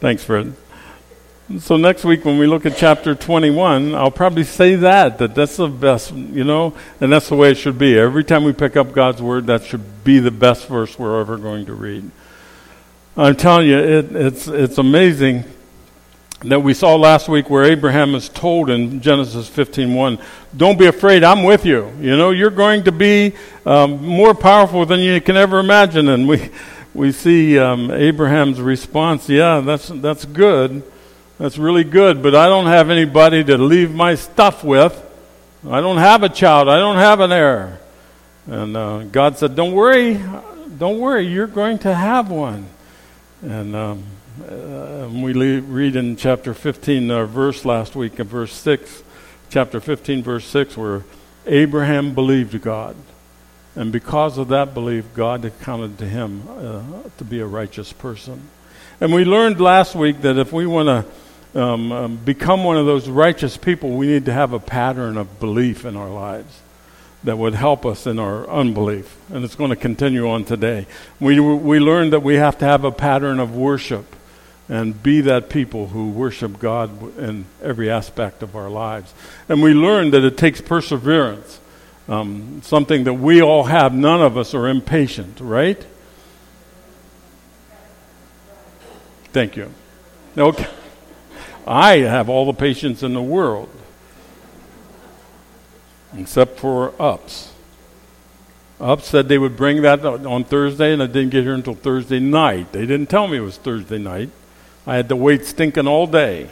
Thanks, Fred. So next week when we look at chapter 21, I'll probably say that that that's the best, you know, and that's the way it should be. Every time we pick up God's word, that should be the best verse we're ever going to read. I'm telling you, it, it's it's amazing that we saw last week where Abraham is told in Genesis 15:1, "Don't be afraid, I'm with you. You know, you're going to be um, more powerful than you can ever imagine." And we we see um, Abraham's response, "Yeah, that's that's good." That's really good, but I don't have anybody to leave my stuff with. I don't have a child. I don't have an heir. And uh, God said, Don't worry. Don't worry. You're going to have one. And um, uh, we read in chapter 15, our verse last week, in verse 6, chapter 15, verse 6, where Abraham believed God. And because of that belief, God accounted to him uh, to be a righteous person. And we learned last week that if we want to um, um, become one of those righteous people, we need to have a pattern of belief in our lives that would help us in our unbelief. And it's going to continue on today. We, we learned that we have to have a pattern of worship and be that people who worship God in every aspect of our lives. And we learned that it takes perseverance, um, something that we all have. None of us are impatient, right? Thank you. Okay. I have all the patience in the world, except for Ups. Ups said they would bring that on Thursday, and I didn't get here until Thursday night. They didn't tell me it was Thursday night. I had to wait stinking all day.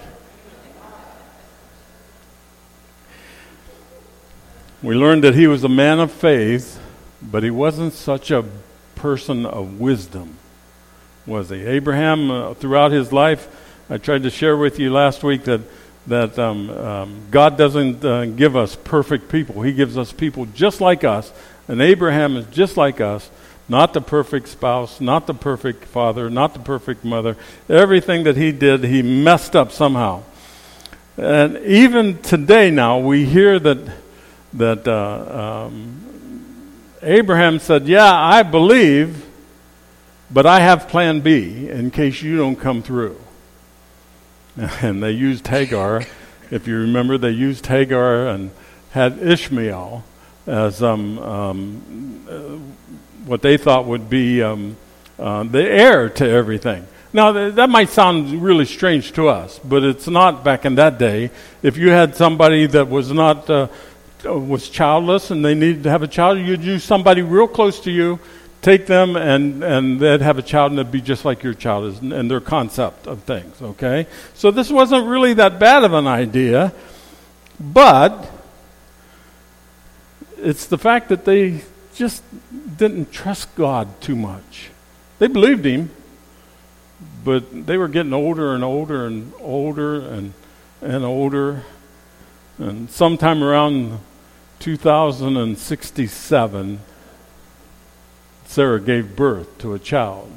We learned that he was a man of faith, but he wasn't such a person of wisdom, was he? Abraham, uh, throughout his life, I tried to share with you last week that that um, um, God doesn't uh, give us perfect people. He gives us people just like us. And Abraham is just like us, not the perfect spouse, not the perfect father, not the perfect mother. Everything that he did, he messed up somehow. And even today, now we hear that that uh, um, Abraham said, "Yeah, I believe, but I have Plan B in case you don't come through." and they used Hagar. If you remember, they used Hagar and had Ishmael as um, um, uh, what they thought would be um, uh, the heir to everything. Now, th- that might sound really strange to us, but it's not back in that day. If you had somebody that was not uh, Uh, was childless and they needed to have a child, you'd use somebody real close to you take them and, and they'd have a child and it'd be just like your child is and their concept of things, okay? So this wasn't really that bad of an idea, but it's the fact that they just didn't trust God too much. They believed him, but they were getting older and older and older and, and older. And sometime around 2067, Sarah gave birth to a child.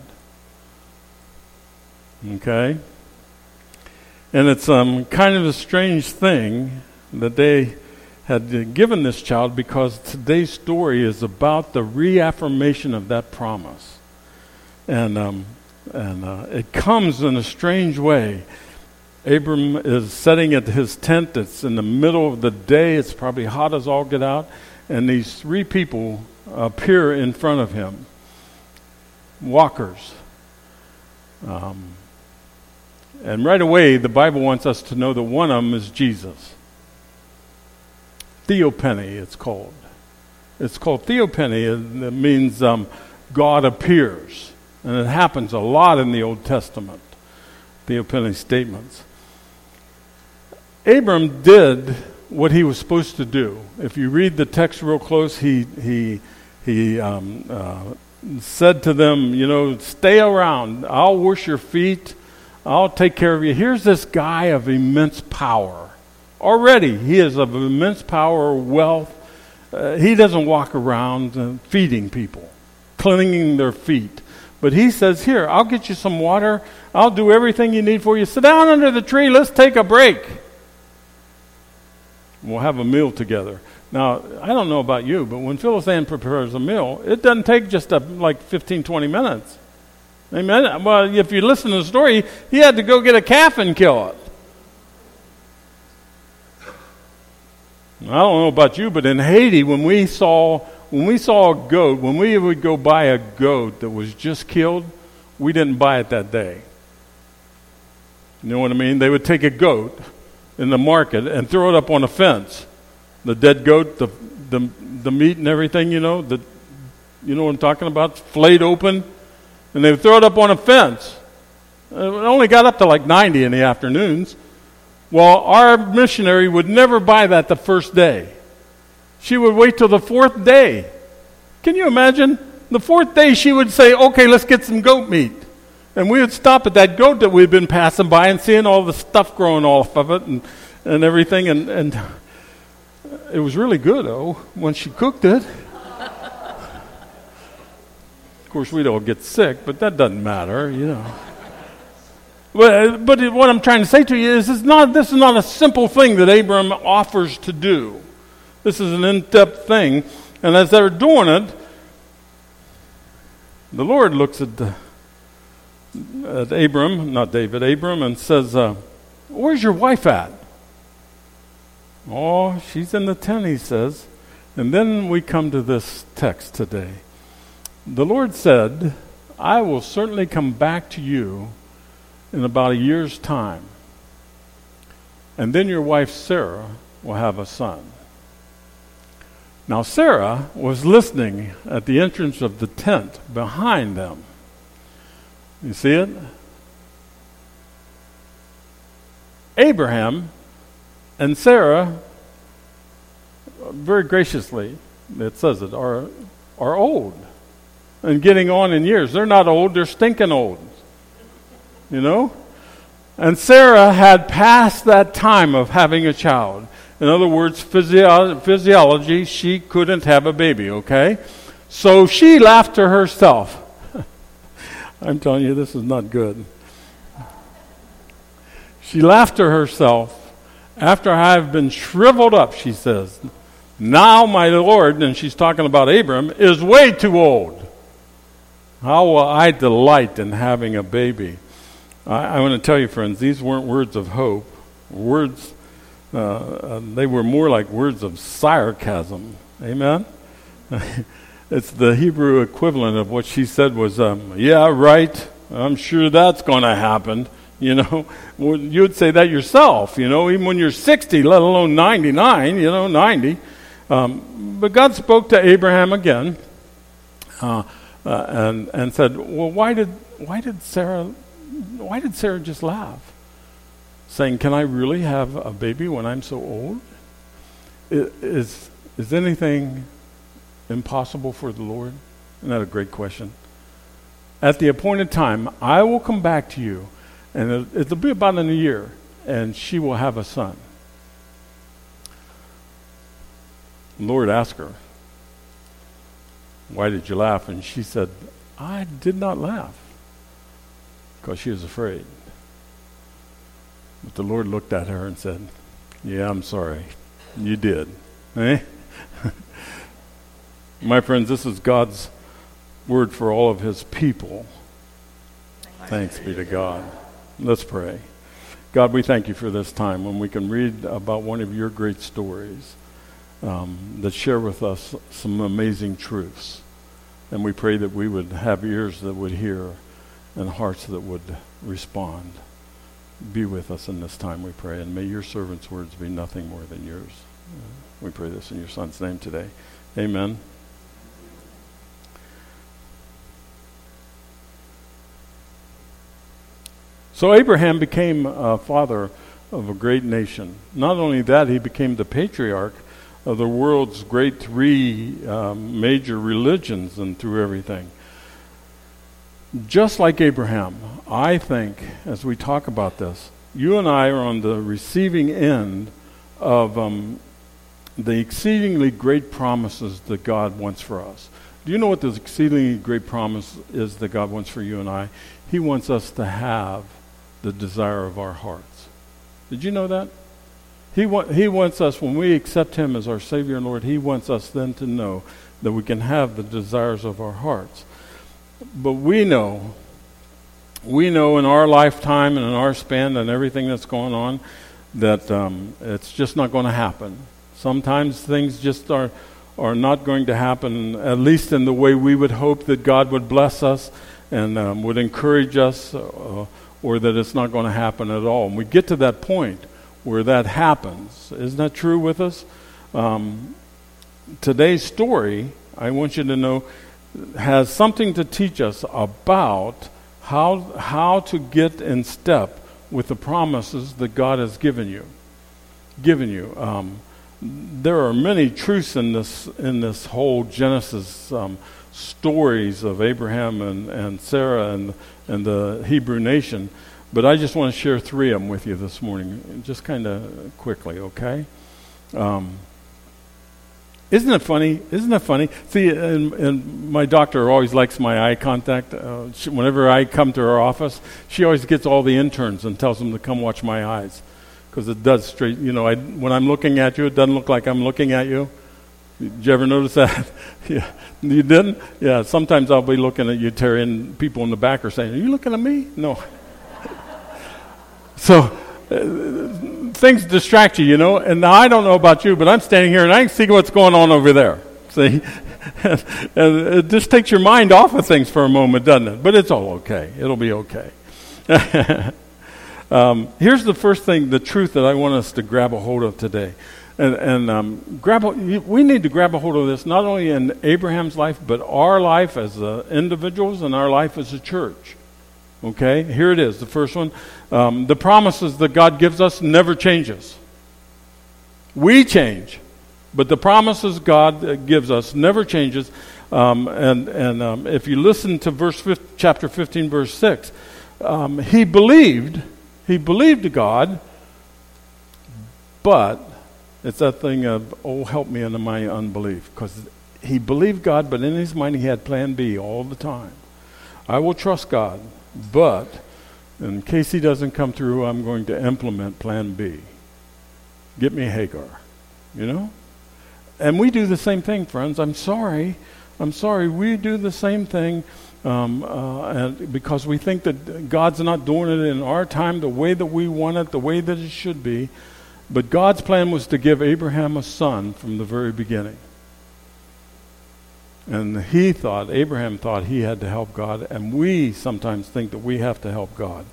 Okay? And it's um, kind of a strange thing that they had given this child because today's story is about the reaffirmation of that promise. And, um, and uh, it comes in a strange way. Abram is sitting at his tent. It's in the middle of the day. It's probably hot as all get out. And these three people appear in front of him walkers. Um, and right away, the Bible wants us to know that one of them is Jesus. Theophany, it's called. It's called theophany. It means um, God appears. And it happens a lot in the Old Testament, theophany statements. Abram did what he was supposed to do. If you read the text real close, he, he, he um, uh, said to them, You know, stay around. I'll wash your feet. I'll take care of you. Here's this guy of immense power. Already, he is of immense power, wealth. Uh, he doesn't walk around uh, feeding people, cleaning their feet. But he says, Here, I'll get you some water. I'll do everything you need for you. Sit down under the tree. Let's take a break. We'll have a meal together. Now, I don't know about you, but when Phyllis Ann prepares a meal, it doesn't take just a, like 15, 20 minutes. Amen. Well, if you listen to the story, he had to go get a calf and kill it. I don't know about you, but in Haiti, when we saw when we saw a goat, when we would go buy a goat that was just killed, we didn't buy it that day. You know what I mean? They would take a goat in the market and throw it up on a fence. The dead goat, the the the meat and everything, you know, the you know what I'm talking about, flayed open, and they would throw it up on a fence. Uh, it only got up to like 90 in the afternoons. Well, our missionary would never buy that the first day. She would wait till the fourth day. Can you imagine? The fourth day, she would say, Okay, let's get some goat meat. And we would stop at that goat that we'd been passing by and seeing all the stuff growing off of it and, and everything. And, and it was really good, oh, when she cooked it. of course, we'd all get sick, but that doesn't matter, you know. But, but what I'm trying to say to you is, it's not, this is not a simple thing that Abram offers to do. This is an in depth thing. And as they're doing it, the Lord looks at, the, at Abram, not David, Abram, and says, uh, Where's your wife at? Oh, she's in the tent, he says. And then we come to this text today. The Lord said, I will certainly come back to you in about a year's time. And then your wife Sarah will have a son. Now, Sarah was listening at the entrance of the tent behind them. You see it? Abraham and Sarah, very graciously, it says it, are, are old and getting on in years. They're not old, they're stinking old you know? And Sarah had passed that time of having a child. In other words, physio- physiology, she couldn't have a baby, okay? So she laughed to herself. I'm telling you, this is not good. She laughed to herself. After I have been shriveled up, she says, now my Lord, and she's talking about Abram, is way too old. How will I delight in having a baby? I, I want to tell you, friends, these weren't words of hope. Words, uh, uh, they were more like words of sarcasm. Amen? it's the Hebrew equivalent of what she said was, um, yeah, right, I'm sure that's going to happen. You know, you would say that yourself, you know, even when you're 60, let alone 99, you know, 90. Um, but God spoke to Abraham again uh, uh, and, and said, Well, why did, why did Sarah why did Sarah just laugh? Saying, Can I really have a baby when I'm so old? Is, is anything impossible for the Lord? Isn't that a great question? At the appointed time, I will come back to you, and it'll, be about in a year, and she will have a son. The Lord asked her, Why did you laugh? And she said, I did not laugh because she was afraid. But the Lord looked at her and said, Yeah, I'm sorry. You did. Eh? My friends, this is God's word for all of his people. Thanks be to God. Let's pray. God, we thank you for this time when we can read about one of your great stories um, that share with us some amazing truths. And we pray that we would have ears that would hear and hearts that would respond. Be with us in this time, we pray, and may your servant's words be nothing more than yours. we pray this in your Son's name today. Amen. So Abraham became a father of a great nation. Not only that, he became the patriarch of the world's great three um, major religions and through everything just like Abraham, I think, as we talk about this, you and I are on the receiving end of um, the exceedingly great promises that God wants for us. Do you know what the exceedingly great promise is that God wants for you and I? He wants us to have the desire of our hearts. Did you know that? He, wa- he wants us, when we accept Him as our Savior and Lord, He wants us then to know that we can have the desires of our hearts. But we know we know in our lifetime and in our span and everything that's going on that um, it's just not going to happen. Sometimes things just are, are not going to happen, at least in the way we would hope that God would bless us and um, would encourage us, uh, or that it's not going to happen at all. And we get to that point where that happens. Isn't that true with us? Um, today's story, I want you to know, has something to teach us about how, how to get in step with the promises that God has given you. Given you. Um, there are many truths in this in this whole Genesis um, stories of Abraham and, and Sarah and and the Hebrew nation, but I just want to share three of them with you this morning, just kind of quickly, okay? Um, isn't it funny? Isn't it funny? See, and, and my doctor always likes my eye contact. Uh, she, whenever I come to her office, she always gets all the interns and tells them to come watch my eyes. Because it does straight, you know, I, when I'm looking at you, it doesn't look like I'm looking at you. Did you ever notice that? yeah. You didn't? Yeah, sometimes I'll be looking at you, Terry, and people in the back are saying, Are you looking at me? No. so, uh, things distract you, you know. And now I don't know about you, but I'm standing here and I can see what's going on over there. See? and it just takes your mind off of things for a moment, doesn't it? But it's all okay. It'll be okay. um, here's the first thing, the truth that I want us to grab a hold of today. And, and um, grab we need to grab a hold of this not only in Abraham's life, but our life as uh, individuals and our life as a church. Okay, here it is. The first one. Um, the promises that God gives us never changes. We change, but the promises God gives us never changes. Um, and and um, if you listen to verse 15, chapter 15, verse 6, um, he believed, he believed God, but it's that thing of, oh, help me in my unbelief. Because he believed God, but in his mind he had plan B all the time. I will trust God. But in case he doesn't come through, I'm going to implement plan B. Get me Hagar. You know? And we do the same thing, friends. I'm sorry. I'm sorry. We do the same thing um, uh, and because we think that God's not doing it in our time the way that we want it, the way that it should be. But God's plan was to give Abraham a son from the very beginning. And he thought, Abraham thought he had to help God, and we sometimes think that we have to help God.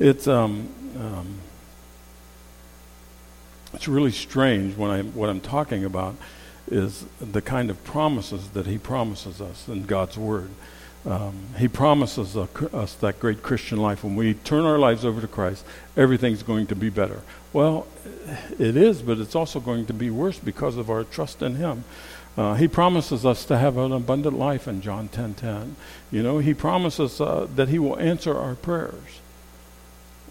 It's, um, um, it's really strange when I, what I'm talking about is the kind of promises that he promises us in God's Word. Um, he promises a, us that great Christian life. When we turn our lives over to Christ, everything's going to be better. Well, it is, but it's also going to be worse because of our trust in Him. Uh, he promises us to have an abundant life in John 10:10. 10, 10. You know, he promises uh, that he will answer our prayers.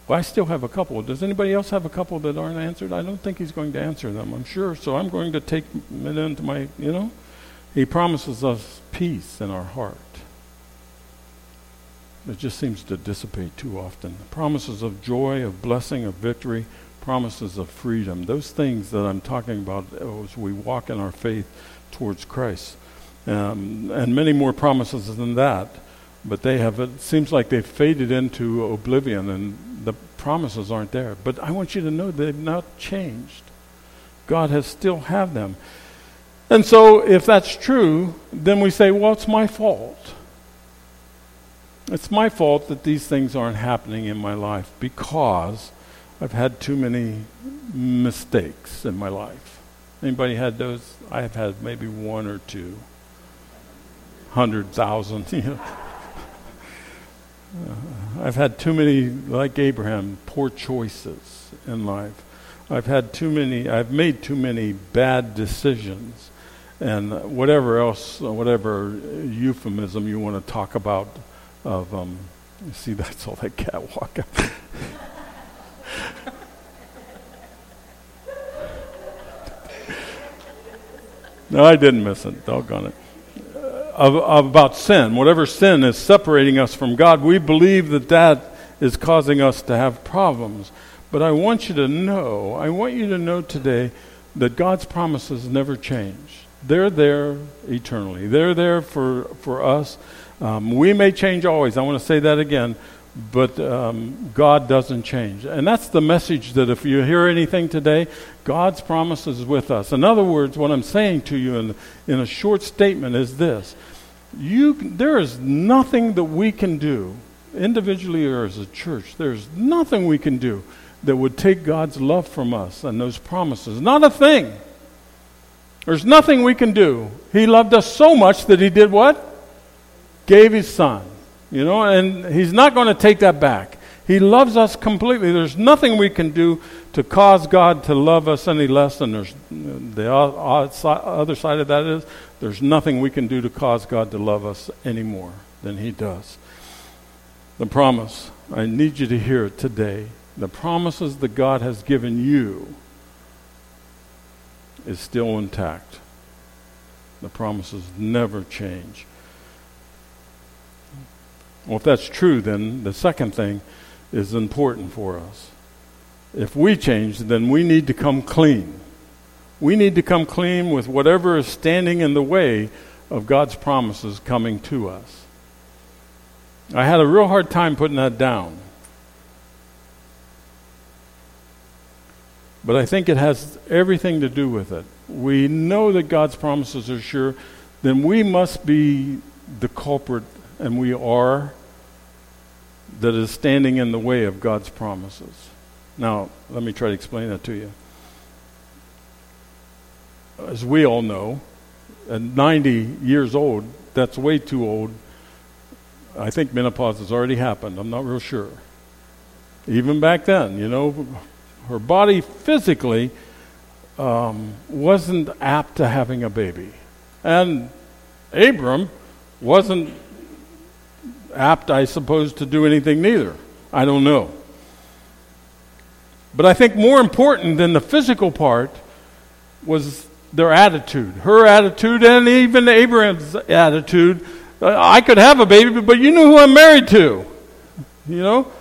Well, I still have a couple. Does anybody else have a couple that aren't answered? I don't think he's going to answer them. I'm sure. So I'm going to take it into my, you know. He promises us peace in our heart. It just seems to dissipate too often. Promises of joy, of blessing, of victory, promises of freedom. Those things that I'm talking about as we walk in our faith towards Christ. Um, and many more promises than that. But they have, it seems like they've faded into oblivion and the promises aren't there. But I want you to know they've not changed. God has still have them. And so if that's true, then we say, well, it's my fault. It's my fault that these things aren't happening in my life because I've had too many mistakes in my life. Anybody had those? I have had maybe one or two. Hundred thousand. You know. uh, I've had too many, like Abraham, poor choices in life. I've had too many, I've made too many bad decisions. And whatever else, whatever euphemism you want to talk about of, um, see, that's all that cat walking. No, I didn't miss it. Doggone it. Of, of, about sin, whatever sin is separating us from God, we believe that that is causing us to have problems. But I want you to know, I want you to know today that God's promises never change. They're there eternally. They're there for, for us. Um, we may change always. I want to say that again. but um, God doesn't change. And that's the message that if you hear anything today, God's promise is with us. In other words, what I'm saying to you in, in a short statement is this you, there is nothing that we can do, individually or as a church, there's nothing we can do that would take God's love from us and those promises. Not a thing. There's nothing we can do. He loved us so much that He did what? Gave His Son. You know, and He's not going to take that back. He loves us completely. There's nothing we can do to cause God to love us any less. than there's the other side of that is there's nothing we can do to cause God to love us any more than He does. The promise, I need you to hear it today. The promises that God has given you is still intact. The promises never change. Well, if that's true, then the second thing is important for us. If we change, then we need to come clean. We need to come clean with whatever is standing in the way of God's promises coming to us. I had a real hard time putting that down. But I think it has everything to do with it. We know that God's promises are sure, then we must be the culprit, and we are, that is standing in the way of God's promises. Now, let me try to explain that to you. As we all know, at 90 years old, that's way too old. I think menopause has already happened. I'm not real sure. Even back then, you know, her body physically um, wasn't apt to having a baby. And Abram wasn't apt, I suppose, to do anything neither. I don't know. But I think more important than the physical part was their attitude. Her attitude and even Abraham's attitude. I could have a baby, but you know who I'm married to. You know?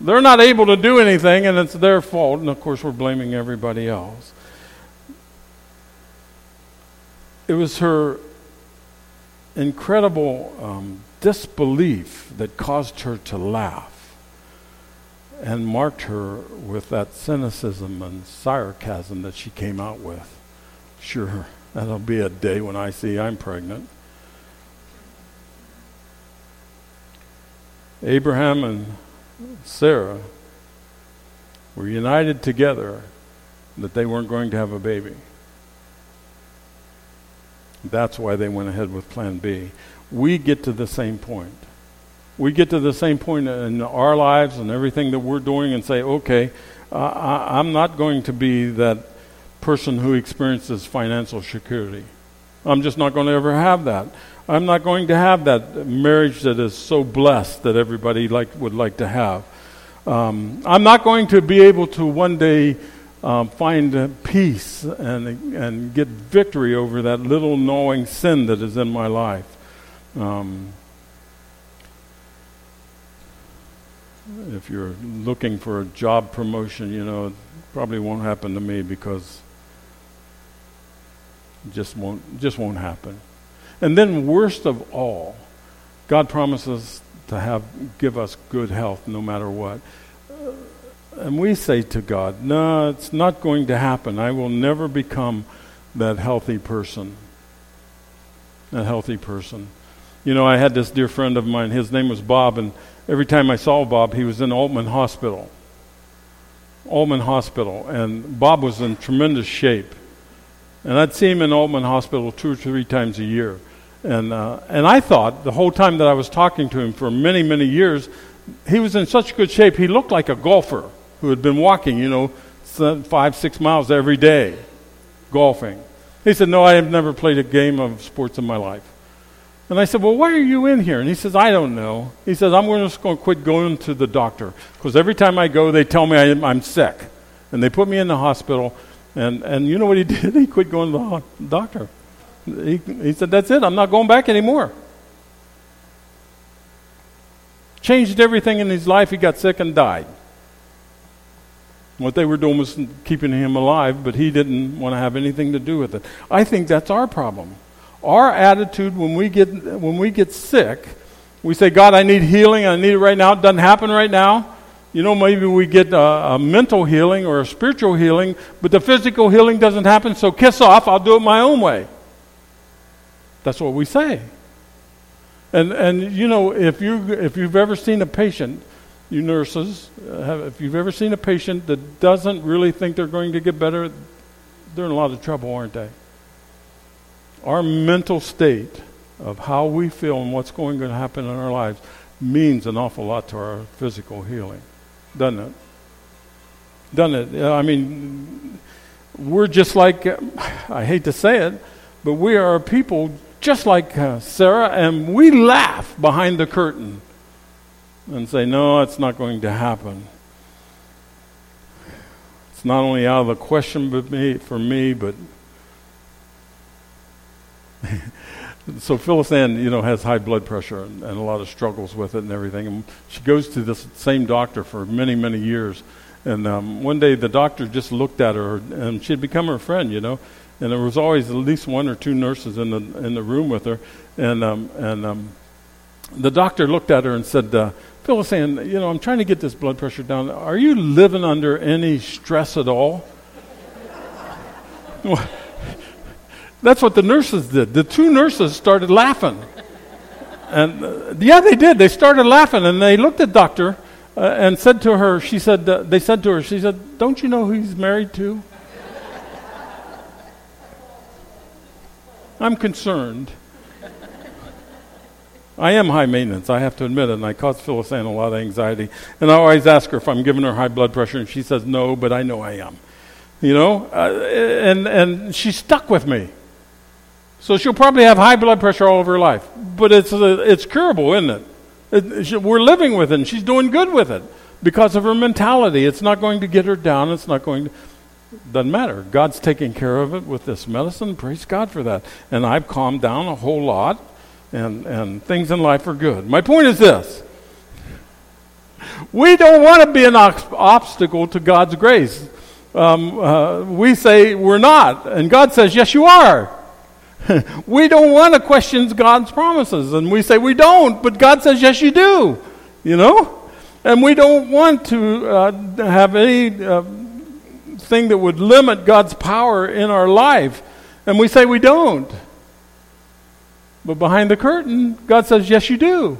They're not able to do anything, and it's their fault. And of course, we're blaming everybody else. It was her incredible um, disbelief that caused her to laugh and marked her with that cynicism and sarcasm that she came out with. Sure, that'll be a day when I see I'm pregnant. Abraham and Sarah were united together that they weren't going to have a baby. That's why they went ahead with Plan B. We get to the same point. We get to the same point in our lives and everything that we're doing and say, okay, uh, I, I'm not going to be that person who experiences financial security. I'm just not going to ever have that. I'm not going to have that marriage that is so blessed that everybody like, would like to have. Um, I'm not going to be able to one day um, find peace and, and get victory over that little gnawing sin that is in my life. Um, if you're looking for a job promotion, you know, it probably won't happen to me because it just won't just won't happen. And then, worst of all, God promises to have give us good health no matter what. And we say to God, "No, it's not going to happen. I will never become that healthy person." That healthy person. You know, I had this dear friend of mine. His name was Bob, and every time I saw Bob, he was in Aultman Hospital. Aultman Hospital, and Bob was in tremendous shape. And I'd see him in Aultman Hospital two or three times a year. And, uh, and I thought the whole time that I was talking to him for many, many years, he was in such good shape. He looked like a golfer who had been walking, you know, five, six miles every day, golfing. He said, No, I have never played a game of sports in my life. And I said, Well, why are you in here? And he says, I don't know. He says, I'm just going to quit going to the doctor because every time I go, they tell me I, I'm sick. And they put me in the hospital. And, and you know what he did? He quit going to the doctor. He, he said, That's it. I'm not going back anymore. Changed everything in his life. He got sick and died. What they were doing was keeping him alive, but he didn't want to have anything to do with it. I think that's our problem. Our attitude when we get, when we get sick We say, God, I need healing. I need it right now. It doesn't happen right now. You know, maybe we get a, a, mental healing or a spiritual healing, but the physical healing doesn't happen, so kiss off, I'll do it my own way. That's what we say. And, and you know, if, you, if you've ever seen a patient, you nurses, uh, have, if you've ever seen a patient that doesn't really think they're going to get better, they're in a lot of trouble, aren't they? Our mental state of how we feel and what's going to happen in our lives means an awful lot to our physical healing, doesn't it? Doesn't it? I mean, we're just like, I hate to say it, but we are people just like uh, Sarah, and we laugh behind the curtain and say, no, it's not going to happen. It's not only out of the question for me, but so Phyllis Ann, you know, has high blood pressure and, and, a lot of struggles with it and everything. And she goes to this same doctor for many, many years. And um, one day the doctor just looked at her, and she had become her friend, you know. And there was always at least one or two nurses in the in the room with her. And um, and um, the doctor looked at her and said, uh, "Phyllis saying, you know, I'm trying to get this blood pressure down. Are you living under any stress at all?" That's what the nurses did. The two nurses started laughing. And uh, yeah, they did. They started laughing and they looked at doctor uh, and said to her, she said, uh, they said to her, she said, don't you know who he's married to? I'm concerned. I am high maintenance, I have to admit it, and I cause Phyllis Ann a lot of anxiety. And I always ask her if I'm giving her high blood pressure, and she says no, but I know I am. You know, uh, and and she stuck with me. So she'll probably have high blood pressure all of her life. But it's, uh, it's curable, isn't it? it she, we're living with it, and she's doing good with it because of her mentality. It's not going to get her down. It's not going to. Doesn't matter. God's taking care of it with this medicine. Praise God for that. And I've calmed down a whole lot, and, and things in life are good. My point is this we don't want to be an obstacle to God's grace. Um, uh, we say we're not, and God says, yes, you are. we don't want to question God's promises. And we say we don't, but God says, yes, you do. You know? And we don't want to uh, have any uh, thing that would limit God's power in our life. And we say we don't. But behind the curtain, God says, yes, you do.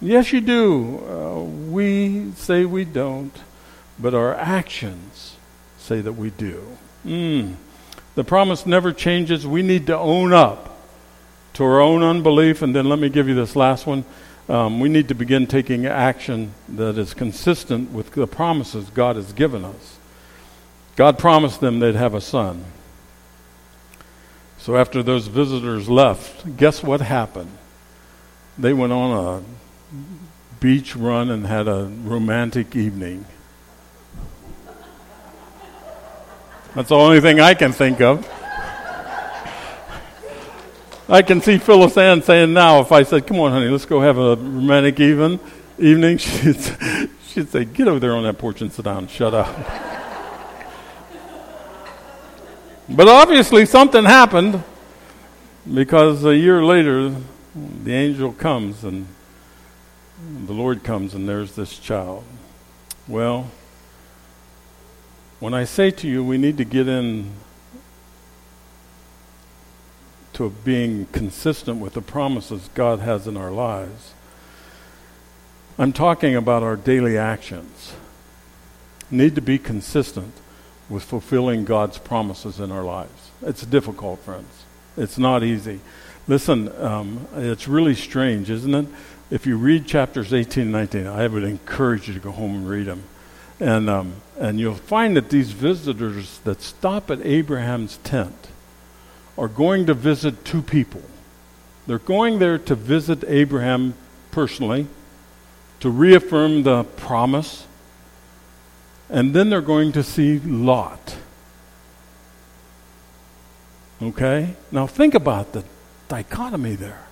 Yes, you do. Uh, we say we don't, but our actions say that we do. Mm. The promise never changes. We need to own up to our own unbelief. And then let me give you this last one. Um, we need to begin taking action that is consistent with the promises God has given us. God promised them they'd have a son. So after those visitors left, guess what happened? They went on a beach run and had a romantic evening. That's the only thing I can think of. I can see Phyllis Ann saying now, if I said, come on, honey, let's go have a romantic even, evening, she'd, she'd say, get over there on that porch and sit down, shut up. But obviously something happened because a year later, the angel comes and the Lord comes and there's this child. Well, when I say to you, we need to get in to being consistent with the promises God has in our lives, I'm talking about our daily actions. Need to be consistent with fulfilling God's promises in our lives. It's difficult, friends. It's not easy. Listen, um, it's really strange, isn't it? If you read chapters 18 and 19, I would encourage you to go home and read them. And, um, and you'll find that these visitors that stop at Abraham's tent are going to visit two people. They're going there to visit Abraham personally, to reaffirm the promise, and then they're going to see Lot. Okay? Now think about the dichotomy there.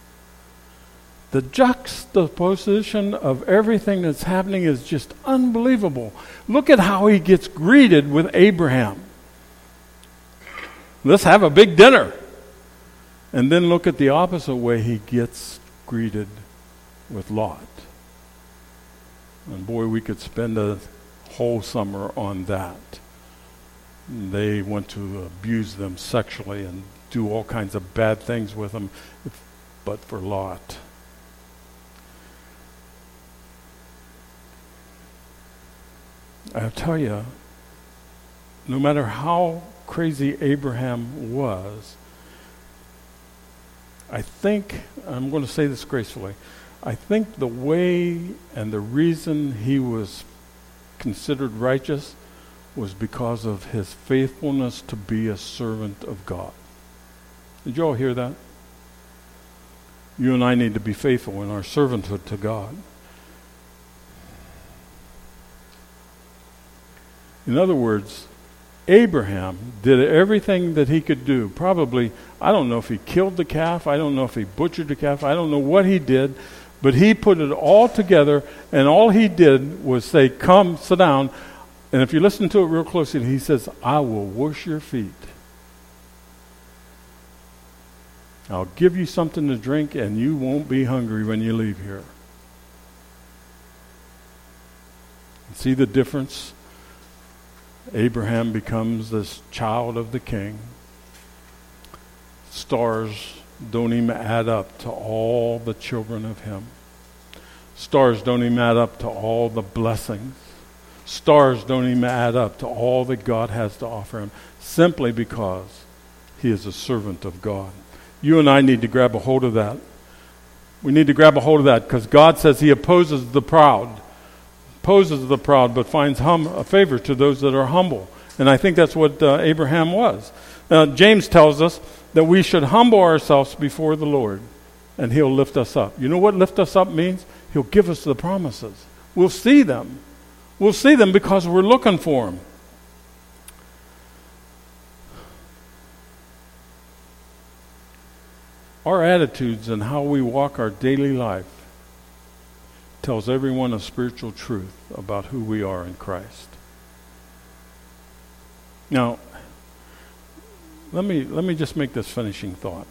The juxtaposition of everything that's happening is just unbelievable. Look at how he gets greeted with Abraham. Let's have a big dinner. And then look at the opposite way he gets greeted with Lot. And boy, we could spend a whole summer on that. They want to abuse them sexually and do all kinds of bad things with them, but for Lot. I'll tell you, no matter how crazy Abraham was, I think, I'm going to say this gracefully, I think the way and the reason he was considered righteous was because of his faithfulness to be a servant of God. Did you all hear that? You and I need to be faithful in our servanthood to God. In other words, Abraham did everything that he could do. Probably, I don't know if he killed the calf, I don't know if he butchered the calf, I don't know what he did, but he put it all together, and all he did was say, Come, sit down. And if you listen to it real closely, he says, I will wash your feet. I'll give you something to drink, and you won't be hungry when you leave here. See the difference? Abraham becomes this child of the king. Stars don't even add up to all the children of him. Stars don't even add up to all the blessings. Stars don't even add up to all that God has to offer him simply because he is a servant of God. You and I need to grab a hold of that. We need to grab a hold of that because God says he opposes the proud opposes the proud, but finds hum, a favor to those that are humble. And I think that's what uh, Abraham was. Uh, James tells us that we should humble ourselves before the Lord, and he'll lift us up. You know what lift us up means? He'll give us the promises. We'll see them. We'll see them because we're looking for them. Our attitudes and how we walk our daily life tells everyone a spiritual truth about who we are in Christ. Now, let me, let me just make this finishing thought.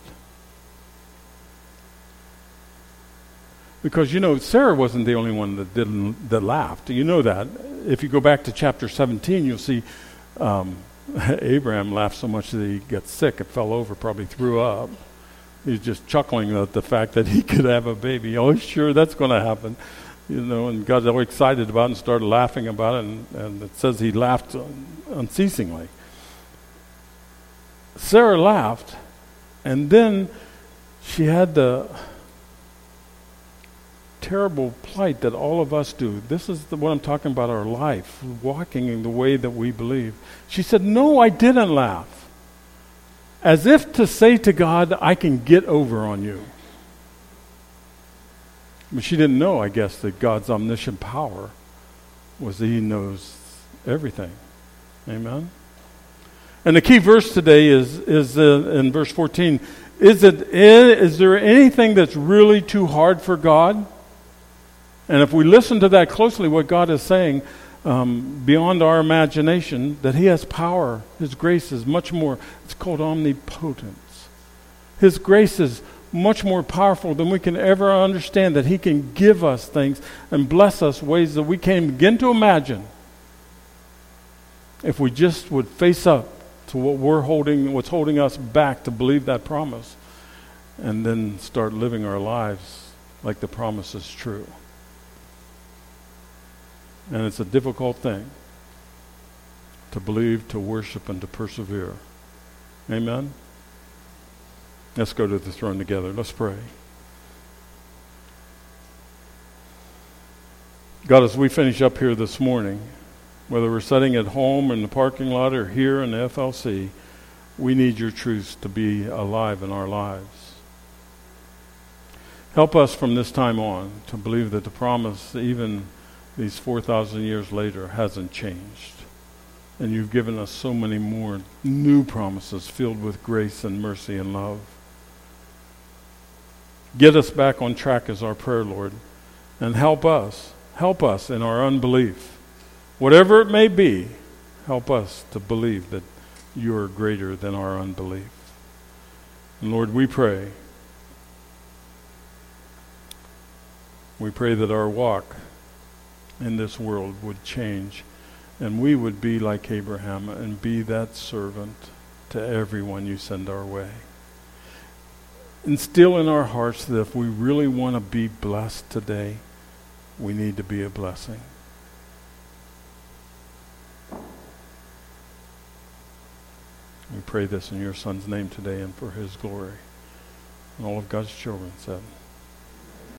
Because, you know, Sarah wasn't the only one that, didn't, that laughed. You know that. If you go back to chapter 17, you'll see um, Abraham laughed so much that he got sick and fell over, probably threw up. He's just chuckling at the fact that he could have a baby. Oh, sure, that's going to happen you know, and got all excited about it and started laughing about it, and, and it says he laughed unceasingly. Sarah laughed, and then she had the terrible plight that all of us do. This is the, what I'm talking about our life, walking in the way that we believe. She said, No, I didn't laugh. As if to say to God, I can get over on you. But she didn't know, I guess, that God's omniscient power was that He knows everything. Amen? And the key verse today is, is uh, in verse 14. Is, it, is there anything that's really too hard for God? And if we listen to that closely, what God is saying, um, beyond our imagination, that He has power. His grace is much more, it's called omnipotence. His grace is much more powerful than we can ever understand, that He can give us things and bless us ways that we can't begin to imagine if we just would face up to what we're holding, what's holding us back to believe that promise, and then start living our lives like the promise is true. And it's a difficult thing to believe, to worship, and to persevere. Amen? Let's go to the throne together. Let's pray. God, as we finish up here this morning, whether we're sitting at home in the parking lot or here in the FLC, we need your truths to be alive in our lives. Help us from this time on to believe that the promise, even these 4,000 years later, hasn't changed. And you've given us so many more new promises filled with grace and mercy and love. Get us back on track as our prayer, Lord. And help us. Help us in our unbelief. Whatever it may be, help us to believe that you are greater than our unbelief. And Lord, we pray We pray that our walk in this world would change and we would be like Abraham and be that servant to everyone you send our way. Instill in our hearts that if we really want to be blessed today, we need to be a blessing. We pray this in your Son's name today and for his glory. And all of God's children said,